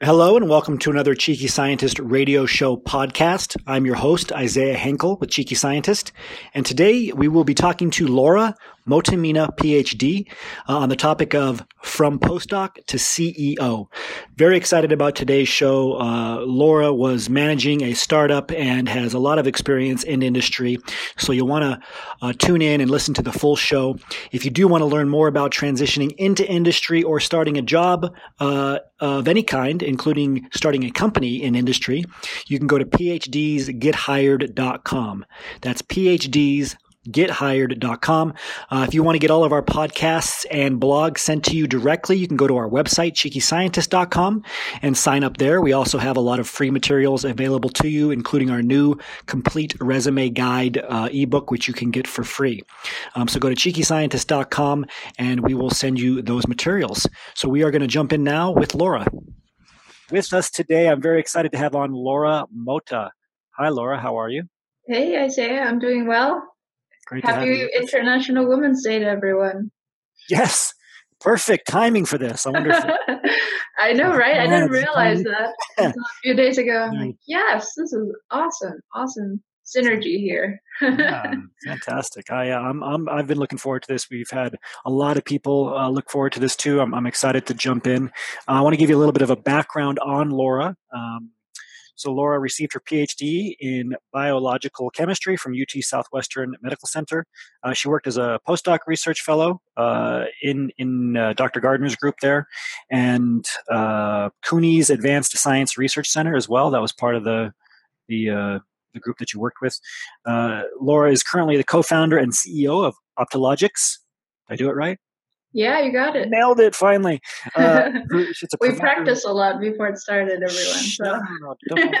Hello and welcome to another Cheeky Scientist radio show podcast. I'm your host, Isaiah Hankel with Cheeky Scientist. And today we will be talking to Laura Motta-Mena, PhD, uh, on the topic of from postdoc to CEO. Very excited about today's show. Uh, Laura was managing a startup and has a lot of experience in industry. So you'll want to uh, tune in and listen to the full show. If you do want to learn more about transitioning into industry or starting a job uh, of any kind, including starting a company in industry, you can go to phdsgethired.com. That's phds gethired.com. Uh, if you want to get all of our podcasts and blogs sent to you directly, you can go to our website, cheekyscientist.com, and sign up there. We also have a lot of free materials available to you, including our new complete resume guide uh, ebook, which you can get for free. Um, so go to cheekyscientist.com and we will send you those materials. So we are going to jump in now with Laura. With us today, I'm very excited to have on Laura Motta. Hi, Laura. How are you? Hey, Isaiah. I'm doing well. Great Happy International Women's Day to everyone. Yes, perfect timing for this. I wonder. If, I know, right? I didn't realize that a few days ago. I'm like, yes, this is awesome, awesome synergy here. yeah, fantastic. I, uh, I'm, I'm, I've been looking forward to this. We've had a lot of people uh, look forward to this too. I'm, I'm excited to jump in. Uh, I want to give you a little bit of a background on Laura. Um, so Laura received her PhD in biological chemistry from UT Southwestern Medical Center. Uh, she worked as a postdoc research fellow uh, in in uh, Dr. Gardner's group there, and uh, CUNY's Advanced Science Research Center as well. That was part of the the uh, the group that you worked with. Uh, Laura is currently the co-founder and CEO of Optologics. Did I do it right? Yeah, you got it. Nailed it finally. Uh, we practice a lot before it started, everyone. So. No, no, no,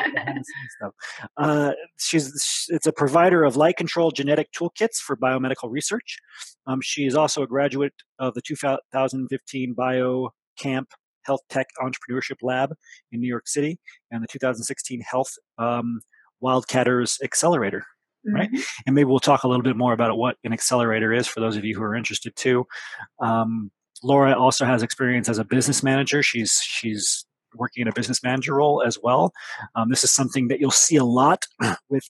stuff. Uh, she's it's a provider of light control genetic toolkits for biomedical research. Um, she is also a graduate of the 2015 Bio Camp Health Tech Entrepreneurship Lab in New York City and the 2016 Health um, Wildcatters Accelerator right? Mm-hmm. And maybe we'll talk a little bit more about what an accelerator is for those of you who are interested too. Um, Laura also has experience as a business manager. She's she's working in a business manager role as well. Um, this is something that you'll see a lot with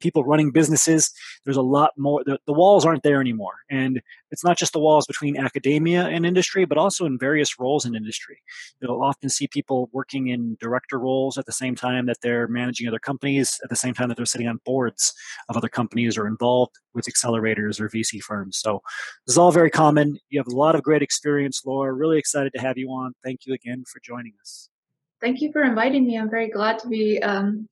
people running businesses. There's a lot more. The, the, walls aren't there anymore, and it's not just the walls between academia and industry, but also in various roles in industry. You'll often see people working in director roles at the same time that they're managing other companies, at the same time that they're sitting on boards of other companies or involved with accelerators or VC firms. So this is all very common. You have a lot of great experience, Laura. Really excited to have you on. Thank you again for joining us. Thank you for inviting me. I'm very glad to be um,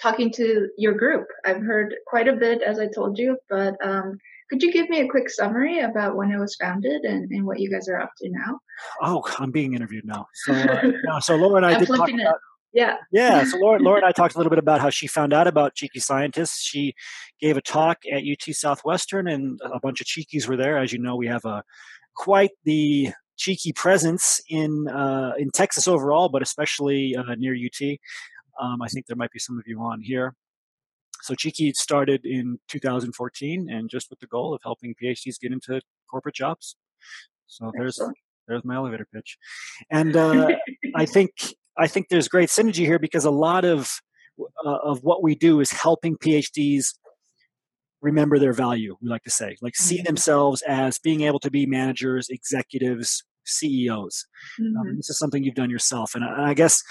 talking to your group. I've heard quite a bit, as I told you, but um, could you give me a quick summary about when it was founded and, and what you guys are up to now? Oh, I'm being interviewed now. So, uh, so Laura and I did talk about. Yeah. Yeah. So Laura, Laura and I talked a little bit about how she found out about Cheeky Scientists. She gave a talk at UT Southwestern, and a bunch of Cheekies were there. As you know, we have a quite the cheeky presence in uh, in Texas overall, but especially uh, near UT. Um, I think there might be some of you on here. So Cheeky started in 2014 and just with the goal of helping PhDs get into corporate jobs. So there's there's my elevator pitch. And uh, I think I think there's great synergy here because a lot of uh, of what we do is helping PhDs remember their value. We like to say, like see mm-hmm. themselves as being able to be managers, executives, CEOs. Um, mm-hmm. Um, this is something you've done yourself, and I, I guess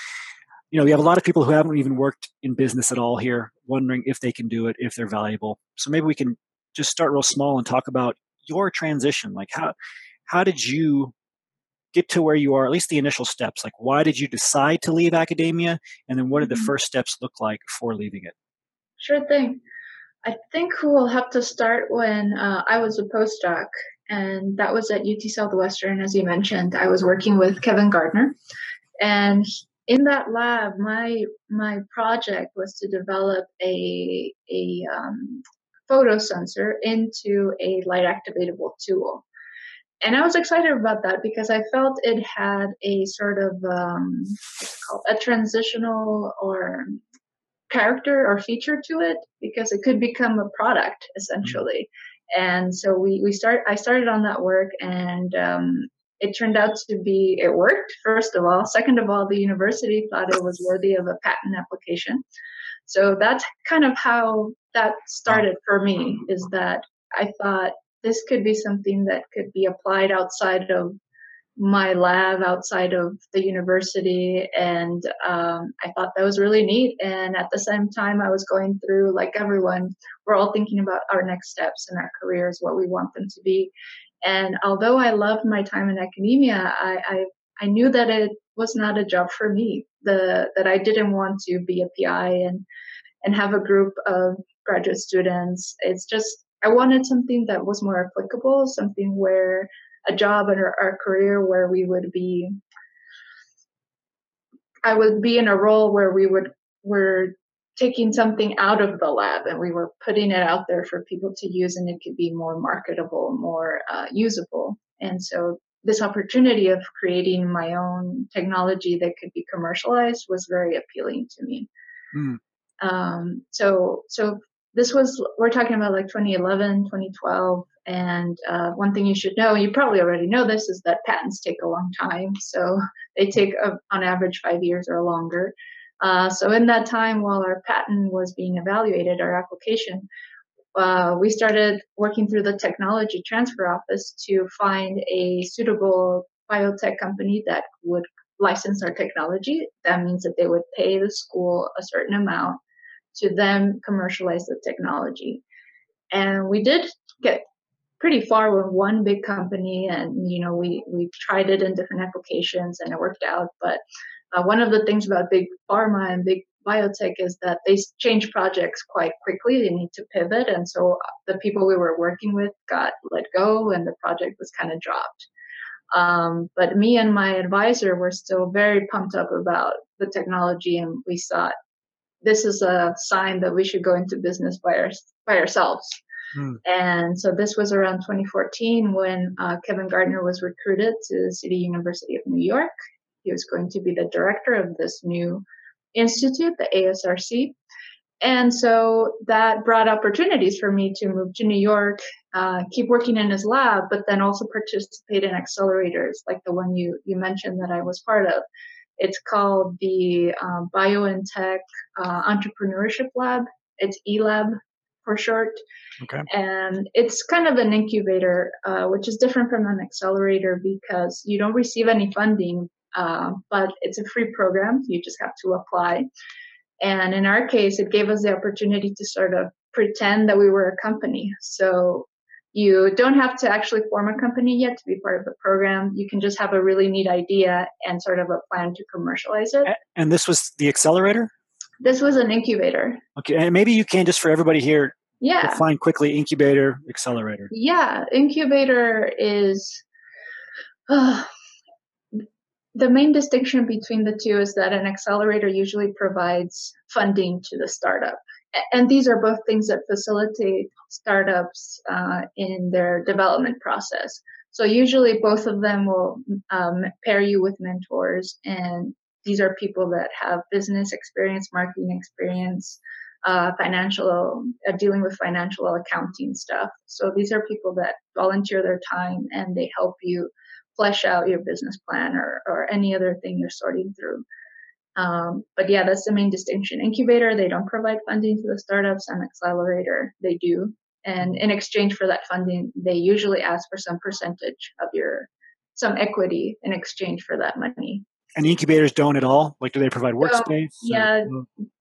you know, we have a lot of people who haven't even worked in business at all here, wondering if they can do it, if they're valuable. So maybe we can just start real small and talk about your transition. Like how how did you get to where you are? At least the initial steps. Like why did you decide to leave academia, and then what did the mm-hmm. first steps look like for leaving it? Sure thing. I think we'll have to start when uh, I was a postdoc, and that was at UT Southwestern, as you mentioned. I was working with Kevin Gardner, and in that lab, my my project was to develop a a um, photo sensor into a light activatable tool, and I was excited about that because I felt it had a sort of um, a transitional or character or feature to it because it could become a product essentially. And so we we start I started on that work and um, it turned out to be it worked first of all. Second of all the university thought it was worthy of a patent application. So that's kind of how that started for me is that i thought this could be something that could be applied outside of my lab outside of the university and um, i thought that was really neat. And at the same time i was going through like everyone we're all thinking about our next steps in our careers what we want them to be and although i loved my time in academia i i, I knew that it was not a job for me the that i didn't want to be a pi and and have a group of graduate students. It's just i wanted something that was more applicable something where a job or our career where we would be I would be in a role where we would we're taking something out of the lab and we were putting it out there for people to use and it could be more marketable, more uh, usable. And so this opportunity of creating my own technology that could be commercialized was very appealing to me. Mm. Um, so so this was we're talking about like 2011 2012 and uh, one thing you should know you probably already know this is that patents take a long time so they take a, on average five years or longer uh, so in that time while our patent was being evaluated our application uh, we started working through the technology transfer office to find a suitable biotech company that would license our technology that means that they would pay the school a certain amount to then commercialize the technology. And we did get pretty far with one big company and you know we we tried it in different applications and it worked out but uh, one of the things about big pharma and big biotech is that they change projects quite quickly they need to pivot and so the people we were working with got let go and the project was kind of dropped um, but me and my advisor were still very pumped up about the technology and we thought this is a sign that we should go into business by, our, by ourselves. Hmm. And so this was around 2014 when uh, Kevin Gardner was recruited to the City University of New York. He was going to be the director of this new institute, the ASRC. And so that brought opportunities for me to move to New York, uh, keep working in his lab, but then also participate in accelerators like the one you, you mentioned that I was part of. It's called the uh, BioNTech uh, Entrepreneurship Lab. It's eLab for short. Okay. And it's kind of an incubator, uh, which is different from an accelerator because you don't receive any funding, uh, but it's a free program. You just have to apply. And in our case, it gave us the opportunity to sort of pretend that we were a company. So you don't have to actually form a company yet to be part of the program. You can just have a really neat idea and sort of a plan to commercialize it. And this was the accelerator? This was an incubator. Okay, and maybe you can just for everybody here yeah. define quickly incubator, accelerator. Yeah, incubator is uh, the main distinction between the two is that an accelerator usually provides funding to the startup and these are both things that facilitate startups uh, in their development process. So usually both of them will um, pair you with mentors, and these are people that have business experience, marketing experience, uh, financial uh, dealing with financial accounting stuff. So these are people that volunteer their time and they help you flesh out your business plan or, or any other thing you're sorting through. Um, but yeah, that's the main distinction. Incubator, they don't provide funding to the startups, and accelerator, they do. And in exchange for that funding, they usually ask for some percentage of your, some equity in exchange for that money. And incubators don't at all? Like, do they provide workspace? So, yeah,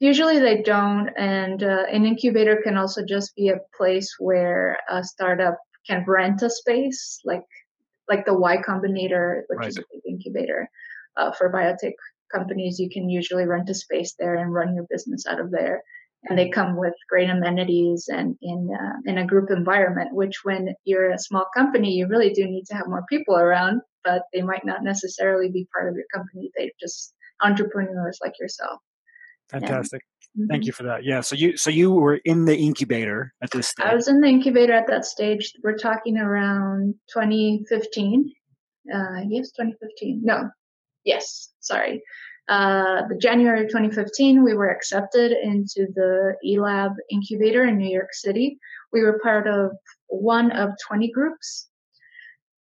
usually they don't. And uh, an incubator can also just be a place where a startup can rent a space, like like the Y Combinator, which right. is a big incubator uh, for biotech companies, you can usually rent a space there and run your business out of there. And they come with great amenities and in uh, in a group environment. Which, when you're a small company, you really do need to have more people around, but they might not necessarily be part of your company. They're just entrepreneurs like yourself. Fantastic. And, Thank mm-hmm. you for that. Yeah. So you so you were in the incubator at this stage. I was in the incubator at that stage. We're talking around 2015. Uh, yes, 2015. No, yes, sorry. Uh, the January 2015, we were accepted into the eLab incubator in New York City. We were part of one of 20 groups.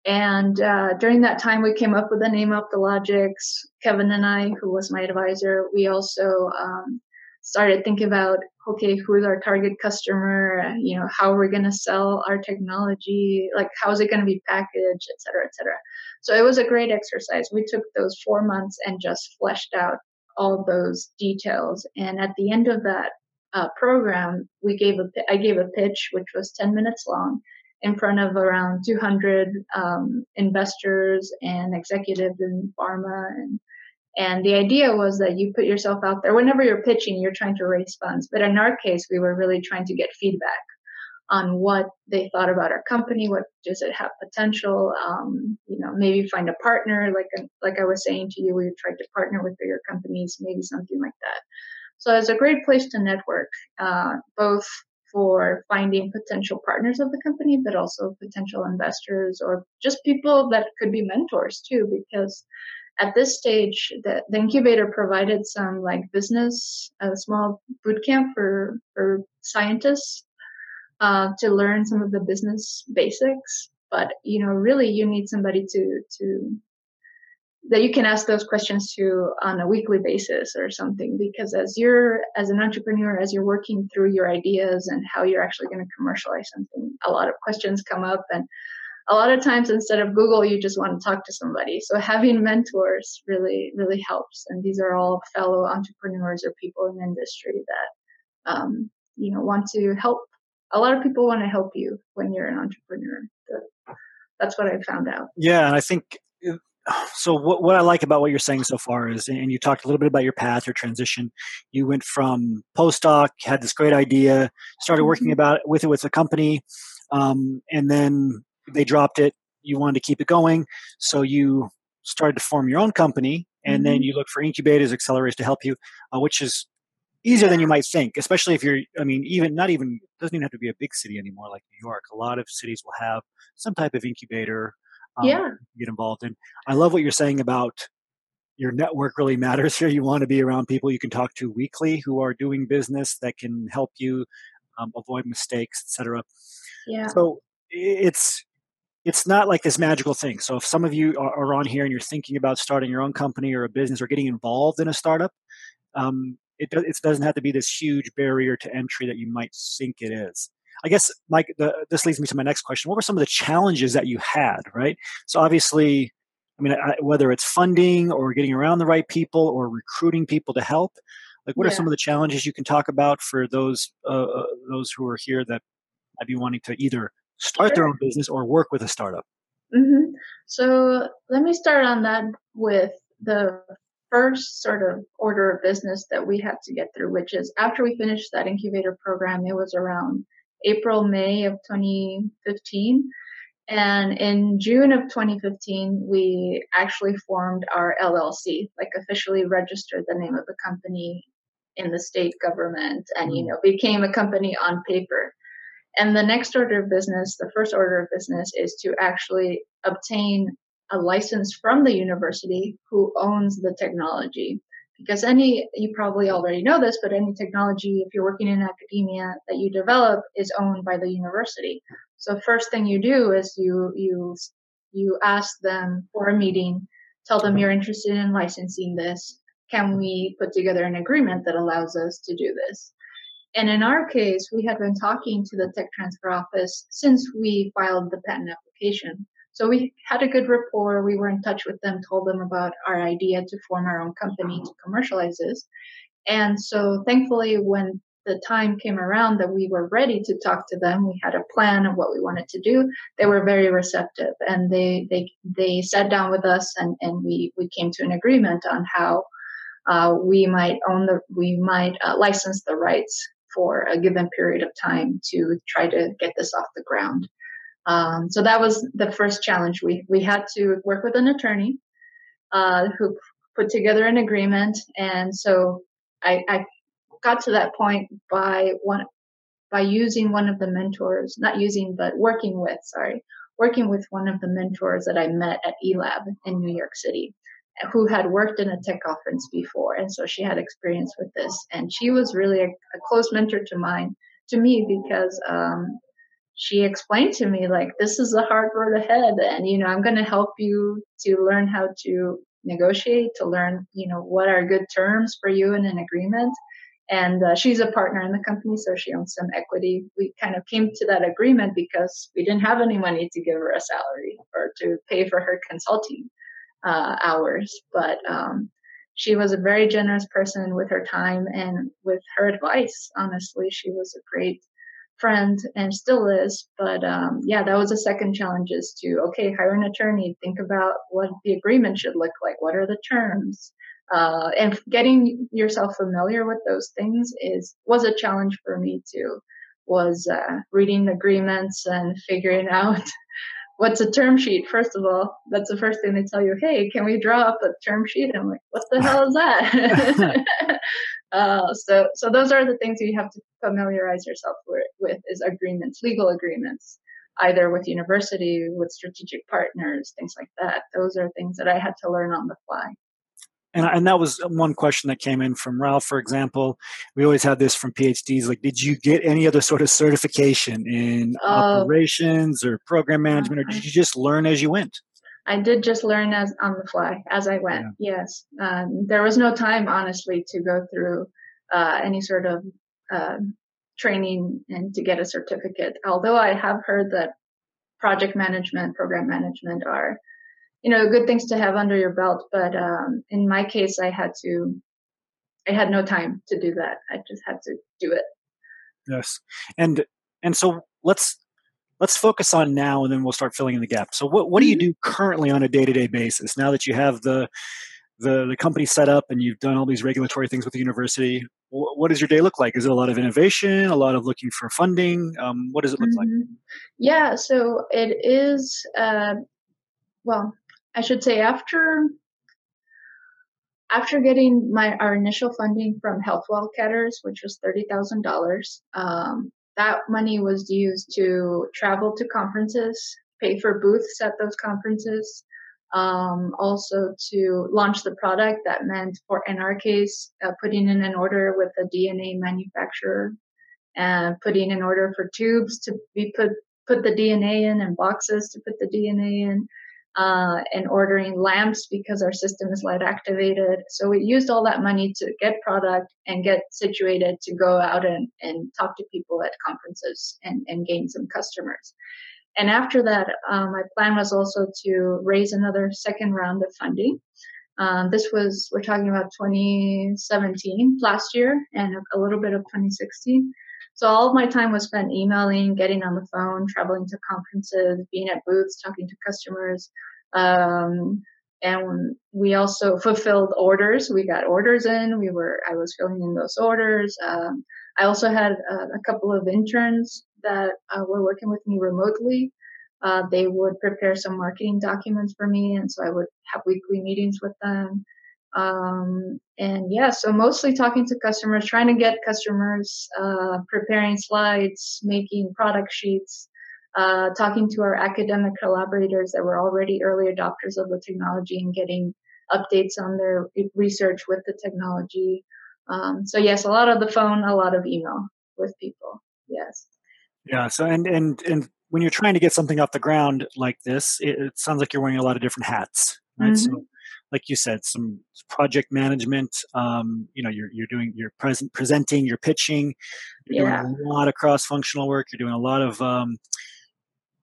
And uh, during that time, we came up with the name Optologics. Kevin and I, who was my advisor, we also um, started thinking about okay, who's our target customer? You know, how are we going to sell our technology? Like, how is it going to be packaged, et cetera, et cetera. So it was a great exercise. We took those four months and just fleshed out all those details. And at the end of that uh, program, we gave a I gave a pitch which was 10 minutes long in front of around 200 um, investors and executives in pharma and and the idea was that you put yourself out there whenever you're pitching you're trying to raise funds. But in our case we were really trying to get feedback on what they thought about our company what does it have potential? Um, you know maybe find a partner like like i was saying to you we tried to partner with bigger companies maybe something like that. So it's a great place to network, uh, both for finding potential partners of the company, but also potential investors or just people that could be mentors too, because at this stage, the, the incubator provided some like business, a small boot camp for, for scientists uh, to learn some of the business basics. But you know, really, you need somebody to to that you can ask those questions to on a weekly basis or something because as you're as an entrepreneur as you're working through your ideas and how you're actually going to commercialize something a lot of questions come up and a lot of times instead of google you just want to talk to somebody. So having mentors really really helps. And these are all fellow entrepreneurs or people in industry that um, you know want to help. A lot of people want to help you when you're an entrepreneur. That's what i found out. Yeah and i think so what, what I like about what you're saying so far is, and you talked a little bit about your path, your transition. You went from postdoc, had this great idea, started working mm-hmm. about it, with it with a company, um, and then they dropped it. You wanted to keep it going, so you started to form your own company, and mm-hmm. then you look for incubators, accelerators to help you, uh, which is easier than you might think. Especially if you're, I mean, even not even doesn't even have to be a big city anymore, like New York. A lot of cities will have some type of incubator um, yeah. get involved in. I love what you're saying about your network really matters here. You want to be around people you can talk to weekly who are doing business that can help you um, avoid mistakes, etc. Yeah. So it's it's not like this magical thing. So if some of you are, on here and you're thinking about starting your own company or a business or getting involved in a startup, um, it, it doesn't have to be this huge barrier to entry that you might think it is. I guess, Mike, the, this leads me to my next question. What were some of the challenges that you had, right? So obviously, I mean, I, whether it's funding or getting around the right people or recruiting people to help, like what yeah. are some of the challenges you can talk about for those uh, uh, those who are here that might be wanting to either start sure. their own business or work with a startup? Mm-hmm. So let me start on that with the first sort of order of business that we had to get through, which is after we finished that incubator program, it was around April, May of 2015. And in June of 2015, we actually formed our LLC, like officially registered the name of the company in the state government and, you hmm. know, became a company on paper. And the next order of business, the first order of business is to actually obtain a license from the university who owns the technology. Because any you probably already know this but any technology if you're working in academia that you develop is owned by the university. So first thing you do is you you you ask them for a meeting tell them you're interested in licensing this. Can we put together an agreement that allows us to do this and in our case we had been talking to the tech transfer office since we filed the patent application so we had a good rapport. We were in touch with them, told them about our idea to form our own company to commercialize this. And so thankfully, when the time came around that we were ready to talk to them, we had a plan of what we wanted to do. They were very receptive and they, they, they sat down with us and, and we, we came to an agreement on how uh, we might own the, we might uh, license the rights for a given period of time to try to get this off the ground. Um, so that was the first challenge. We we had to work with an attorney uh, who put together an agreement, and so I, I got to that point by one by using one of the mentors, not using but working with, sorry, working with one of the mentors that I met at eLab in New York City, who had worked in a tech conference before, and so she had experience with this, and she was really a, a close mentor to mine to me because um, she explained to me like this is the hard road ahead and you know i'm going to help you to learn how to negotiate to learn you know what are good terms for you in an agreement. And uh, she's a partner in the company so she owns some equity. We kind of came to that agreement because we didn't have any money to give her a salary or to pay for her consulting uh, hours but um, she was a very generous person with her time and with her advice honestly she was a great friend and still is. But um, yeah, that was a second challenge is to, okay, hire an attorney, think about what the agreement should look like. What are the terms? Uh, and getting yourself familiar with those things is, was a challenge for me too, was, uh, reading agreements and figuring out what's a term sheet? First of all, that's the first thing they tell you. Hey, can we draw up a term sheet? I'm like, what the hell is that? Uh, so, so those are the things you have to familiarize yourself with, with is agreements, legal agreements, either with university, with strategic partners, things like that. Those are things that I had to learn on the fly. And, and that was one question that came in from Ralph, for example. We always had this from PhDs. Like, did you get any other sort of certification in uh, operations or program management, uh-huh. or did you just learn as you went? I did just learn as on the fly as I went. Yeah. Yes, um, there was no time, honestly, to go through uh, any sort of uh, training and to get a certificate. Although I have heard that project management, program management are, you know, good things to have under your belt. But um, in my case, I had to, I had no time to do that. I just had to do it. Yes, and and so let's let's focus on now and then we'll start filling in the gap. So what, what do you mm-hmm. do currently on a day-to-day basis now that you have the, the, the company set up and you've done all these regulatory things with the university? What does your day look like? Is it a lot of innovation, a lot of looking for funding? Um, what does it look mm-hmm. like? Yeah, so it is, uh, well, I should say after after getting my our initial funding from Health Wildcatters, which was thirty thousand um, dollars, that money was used to travel to conferences, pay for booths at those conferences, um, also to launch the product. That meant, for in our case, uh, putting in an order with a DNA manufacturer and putting in order for tubes to be put put the DNA in and boxes to put the DNA in uh, and ordering lamps because our system is light activated. So we used all that money to get product and get situated to go out and, and talk to people at conferences and, and gain some customers. And after that, um, my plan was also to raise another second round of funding. Um, this was, we're talking about 2017, last year, and a little bit of 2016. So all of my time was spent emailing, getting on the phone, traveling to conferences, being at booths, talking to customers. Um, and we also fulfilled orders. We got orders in. We were, I was filling in those orders. Um, I also had a, a, couple of interns that uh, were working with me remotely. Uh, they would prepare some marketing documents for me, and so I would have weekly meetings with them. Um, and yeah, so mostly talking to customers, trying to get customers, uh, preparing slides, making product sheets, uh, talking to our academic collaborators that were already early adopters of the technology and getting updates on their research with the technology. Um, so yes, a lot of the phone, a lot of email with people. Yes. Yeah. So and and and when you're trying to get something off the ground like this, it, it sounds like you're wearing a lot of different hats, right? Mm-hmm. So like you said, some project management. Um, you know, you're you're doing you're present presenting, you're pitching, you're yeah. doing a lot of cross functional work. You're doing a lot of um,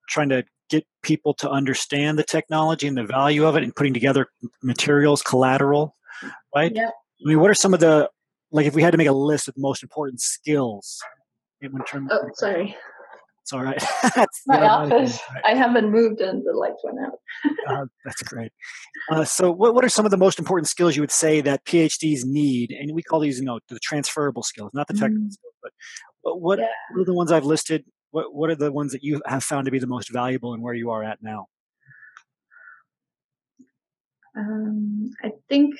trying to get people to understand the technology and the value of it, and putting together materials, collateral, right? Yeah. I mean, what are some of the like if we had to make a list of the most important skills in terms? Oh, sorry. It's all right. My office. Right. I haven't moved and the lights went out. uh, that's great. Uh, so, what, what are some of the most important skills you would say that PhDs need? And we call these, you know, the transferable skills, not the technical mm. skills, but, what, yeah. what are the ones I've listed? What, what are the ones that you have found to be the most valuable and where you are at now? Um, I think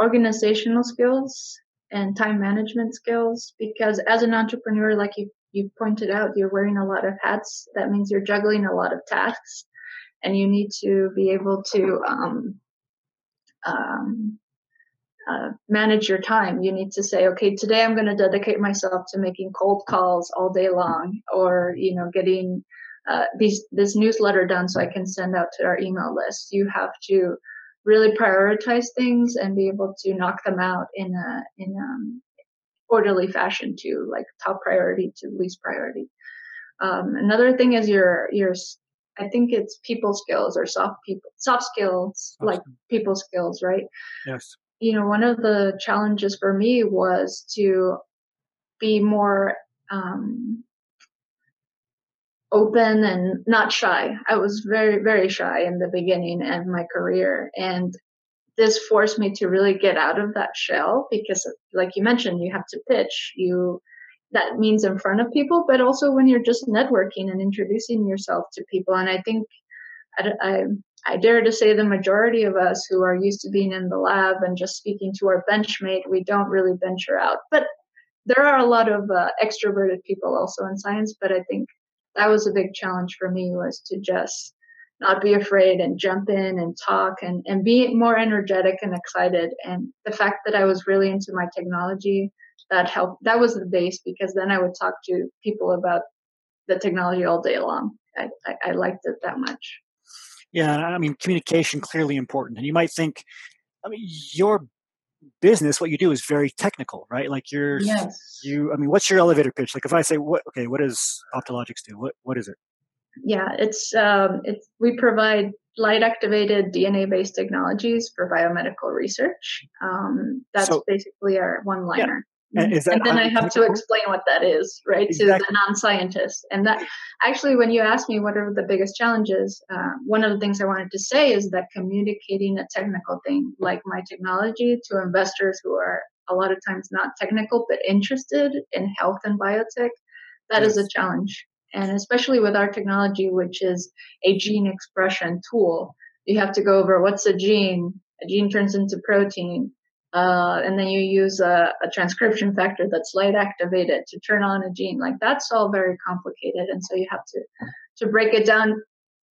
organizational skills and time management skills because as an entrepreneur like you you pointed out, you're wearing a lot of hats. That means you're juggling a lot of tasks, and you need to be able to um, um, uh, manage your time. You need to say, okay, today I'm going to dedicate myself to making cold calls all day long, or you know, getting uh, these this newsletter done so I can send out to our email list. You have to really prioritize things and be able to knock them out in a in a orderly fashion to like top priority to least priority. Um, another thing is your your I think it's people skills or soft people soft skills like people skills, right? Yes. You know, one of the challenges for me was to be more um, open and not shy. I was very, very shy in the beginning of my career. And this forced me to really get out of that shell because, like you mentioned, you have to pitch. You, that means in front of people, but also when you're just networking and introducing yourself to people. And I think I, I, I dare to say the majority of us who are used to being in the lab and just speaking to our benchmate, we don't really venture out. But there are a lot of uh, extroverted people also in science, but I think that was a big challenge for me was to just not be afraid and jump in and talk and, and be more energetic and excited. And the fact that I was really into my technology, that helped. That was the base because then I would talk to people about the technology all day long. I, I, I liked it that much. Yeah, I mean, communication clearly important. And you might think, I mean, your business, what you do is very technical, right? Like you're, yes. you, I mean, what's your elevator pitch? Like if I say, what, okay, what does Optologics do? What, what is it? Yeah, it's, um, it's, we provide light activated DNA based technologies for biomedical research. Um, that's so, basically our one liner. And, and then I have to explain what that is, right, exactly. to the non-scientist. And that actually, when you ask me what are the biggest challenges, uh, one of the things I wanted to say is that communicating a technical thing like my technology to investors who are a lot of times not technical but interested in health and biotech, that yes. is a challenge. And especially with our technology, which is a gene expression tool, you have to go over what's a gene. A gene turns into protein uh, and then you use a, a, transcription factor that's light activated to turn on a gene. Like that's all very complicated, and so you have to to break it down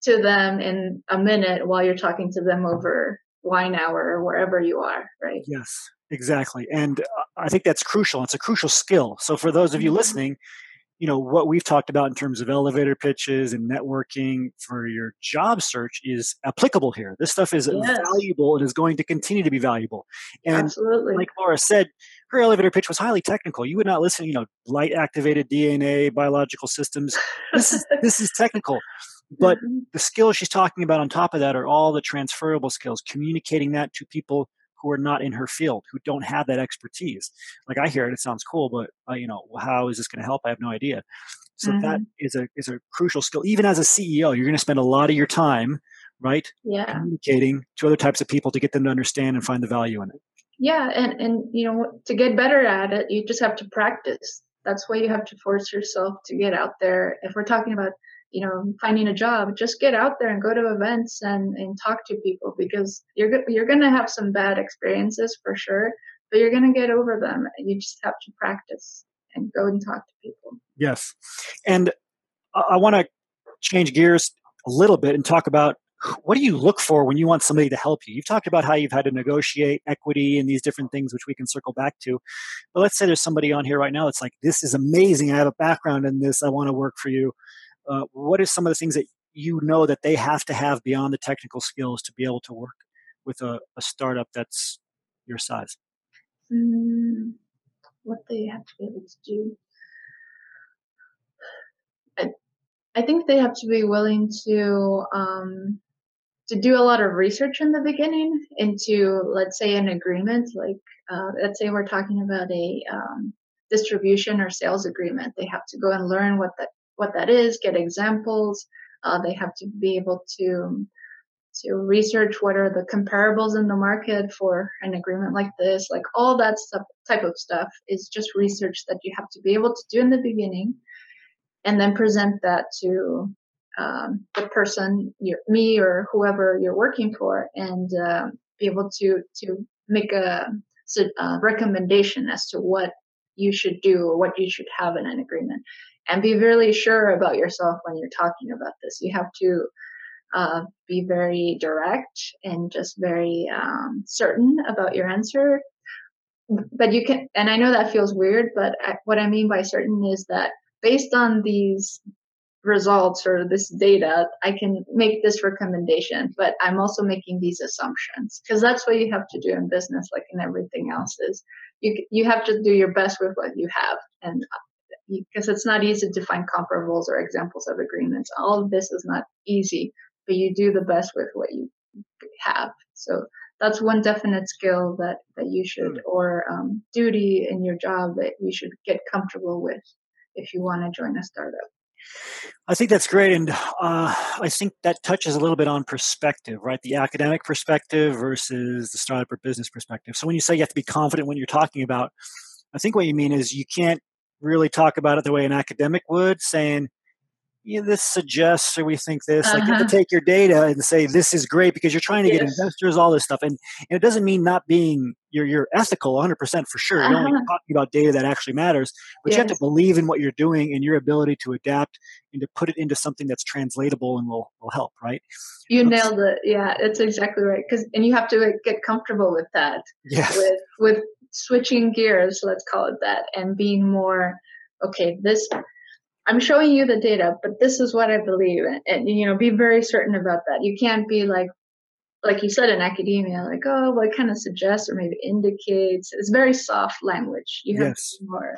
to them in a minute while you're talking to them over wine hour or wherever you are, right? Yes, exactly, and uh, I think that's crucial. It's a crucial skill. So for those of you mm-hmm. listening, you know what we've talked about in terms of elevator pitches and networking for your job search is applicable here this stuff is yes. valuable and is going to continue to be valuable and Absolutely. like laura said her elevator pitch was highly technical you would not listen you know light activated dna biological systems this is this is technical but mm-hmm. the skills she's talking about on top of that are all the transferable skills communicating that to people who are not in her field, who don't have that expertise. Like I hear it, it sounds cool, but uh, you know, how is this going to help? I have no idea. So mm-hmm. that is a is a crucial skill. Even as a CEO, you're going to spend a lot of your time, right, yeah. communicating to other types of people to get them to understand and find the value in it. Yeah, and and you know, to get better at it, you just have to practice. That's why you have to force yourself to get out there. If we're talking about you know finding a job just get out there and go to events and and talk to people because you're you're going to have some bad experiences for sure but you're going to get over them you just have to practice and go and talk to people yes and i want to change gears a little bit and talk about what do you look for when you want somebody to help you? You've talked about how you've had to negotiate equity and these different things, which we can circle back to. But let's say there's somebody on here right now that's like, this is amazing. I have a background in this. I want to work for you uh, what are some of the things that you know that they have to have beyond the technical skills to be able to work with a, a startup that's your size? Mm, what they have to be able to do. I, I think they have to be willing to um, to do a lot of research in the beginning into, let's say, an agreement. Like, uh, let's say we're talking about a um, distribution or sales agreement. They have to go and learn what that what that is, get examples. Uh, they have to be able to to research what are the comparables in the market for an agreement like this. Like all that stuff, type of stuff is just research that you have to be able to do in the beginning, and then present that to um, the person, me or whoever you're working for, and uh, be able to to make a, a recommendation as to what you should do or what you should have in an agreement and be really sure about yourself when you're talking about this. You have to uh, be very direct and just very um, certain about your answer. but you can, and I know that feels weird, but I, what I mean by certain is that based on these results or this data, I can make this recommendation, but I'm also making these assumptions because that's what you have to do in business, like in everything else is you, you have to do your best with what you have. And because it's not easy to find comparables or examples of agreements. All of this is not easy, but you do the best with what you have. So that's one definite skill that that you should hmm. or um, duty in your job that you should get comfortable with if you want to join a startup I think that's great, and uh, I think that touches a little bit on perspective, right? The academic perspective versus the startup or business perspective. So when you say you have to be confident when you're talking about, I think what you mean is you can't really talk about it the way an academic would, saying, yeah, this suggests or we think this. Uh-huh. Like you have to uh-huh. take your data and say this is great because you're trying to yes. get investors, all this stuff. And, and, it doesn't mean not being you're you're ethical 100 percent for sure. You're uh-huh. only talking about data that actually matters, but yes. you have to believe in what you're doing and your ability to adapt and to put it into something that's translatable and will will help. Right? You nailed it. Yeah, it's exactly right. Because and you have to get comfortable with that. Yes. With with switching gears, let's call it that, and being more okay. This I'm showing you the data, but this is what I believe. And, and, you know, be very certain about that. You can't be like, like you said in academia, like, oh, well, it kind of suggests or maybe indicates. It's very soft language. You have yes. to be more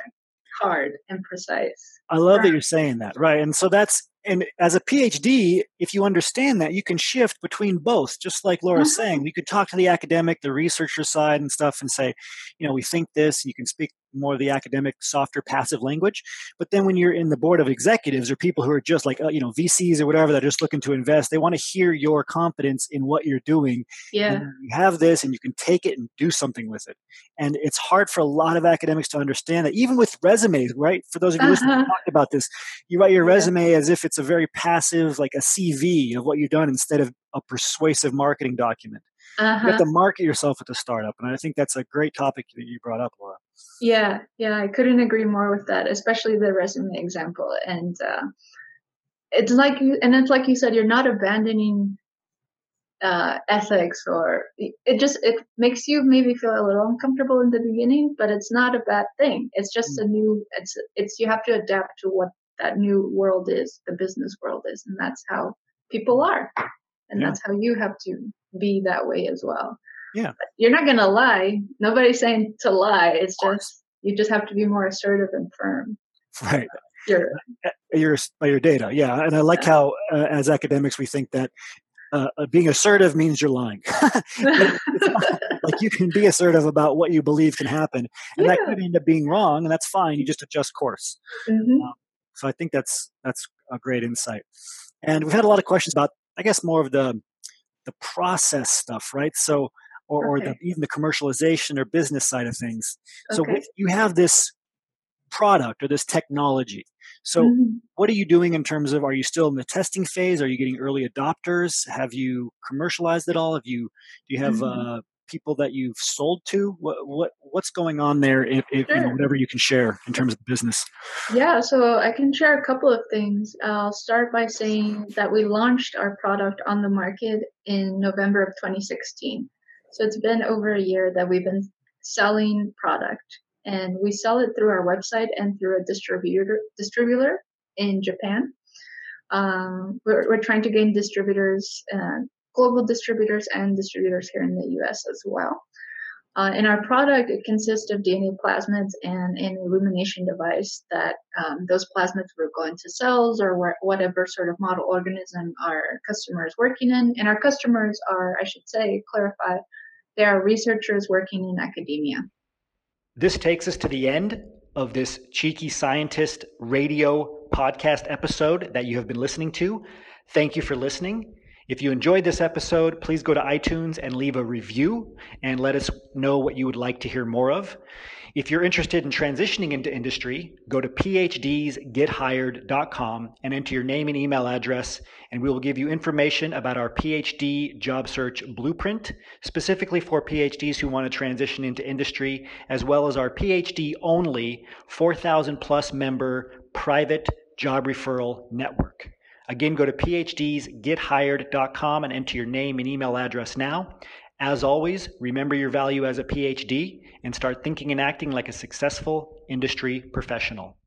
hard and precise. I love that you're saying that. Right. And so that's and as a PhD, if you understand that, you can shift between both, just like Laura's mm-hmm. saying. You could talk to the academic, the researcher side and stuff and say, you know, we think this, you can speak more of the academic, softer, passive language. But then when you're in the board of executives or people who are just like, uh, you know, VCs or whatever, that are just looking to invest, they want to hear your confidence in what you're doing. Yeah. You have this and you can take it and do something with it. And it's hard for a lot of academics to understand that, even with resumes, right? For those of you uh-huh. listening, talked about this, you write your resume as if it's a very passive, like a CV of what you've done instead of a persuasive marketing document. Uh-huh. You have to market yourself at the startup. And I think that's a great topic that you brought up, Laura. Yeah, yeah, I couldn't agree more with that, especially the resume example. And uh, it's like you, and it's like you said, you're not abandoning uh, ethics, or it just it makes you maybe feel a little uncomfortable in the beginning, but it's not a bad thing. It's just mm. a new. It's it's you have to adapt to what that new world is, the business world is, and that's how people are, and yeah. that's how you have to be that way as well. Yeah, you're not gonna lie. Nobody's saying to lie. It's just you just have to be more assertive and firm. Right. Your, your by your data, yeah, and I like yeah. how uh, as academics we think that uh, uh being assertive means you're lying. like you can be assertive about what you believe can happen, and yeah. that could end up being wrong, and that's fine. You just adjust course. Mm-hmm. Um, so I think that's that's a great insight. And we've had a lot of questions about, I guess, more of the the process stuff, right? So, or, okay. or the, even the commercialization or business side of things. So okay. you have this product or this technology. So mm-hmm. what are you doing in terms of, are you still in the testing phase? Are you getting early adopters? Have you commercialized it all? Have you, do you have mm-hmm. uh, people that you've sold to? What, what what's going on there? If, if sure. you know, whatever you can share in terms of business. Yeah, so I can share a couple of things. I'll start by saying that we launched our product on the market in November of 2016. So it's been over a year that we've been selling product, and we sell it through our website and through a distributor distributor in Japan. Um, we're, we're trying to gain distributors uh, global distributors and distributors here in the US as well. Uh, in our product, it consists of DNA plasmids and an illumination device that um, those plasmids will go into cells or where, whatever sort of model organism our customer is working in. And our customers are, I should say, clarify, they are researchers working in academia. This takes us to the end of this Cheeky Scientist radio podcast episode that you have been listening to. Thank you for listening. If you enjoyed this episode, please go to iTunes and leave a review and let us know what you would like to hear more of. If you're interested in transitioning into industry, go to phdsgethired.com and enter your name and email address, and we will give you information about our PhD job search blueprint, specifically for PhDs who want to transition into industry, as well as our PhD only 4,000 plus member private job referral network. Again, go to phdsgethired.com and enter your name and email address now. As always, remember your value as a PhD and start thinking and acting like a successful industry professional.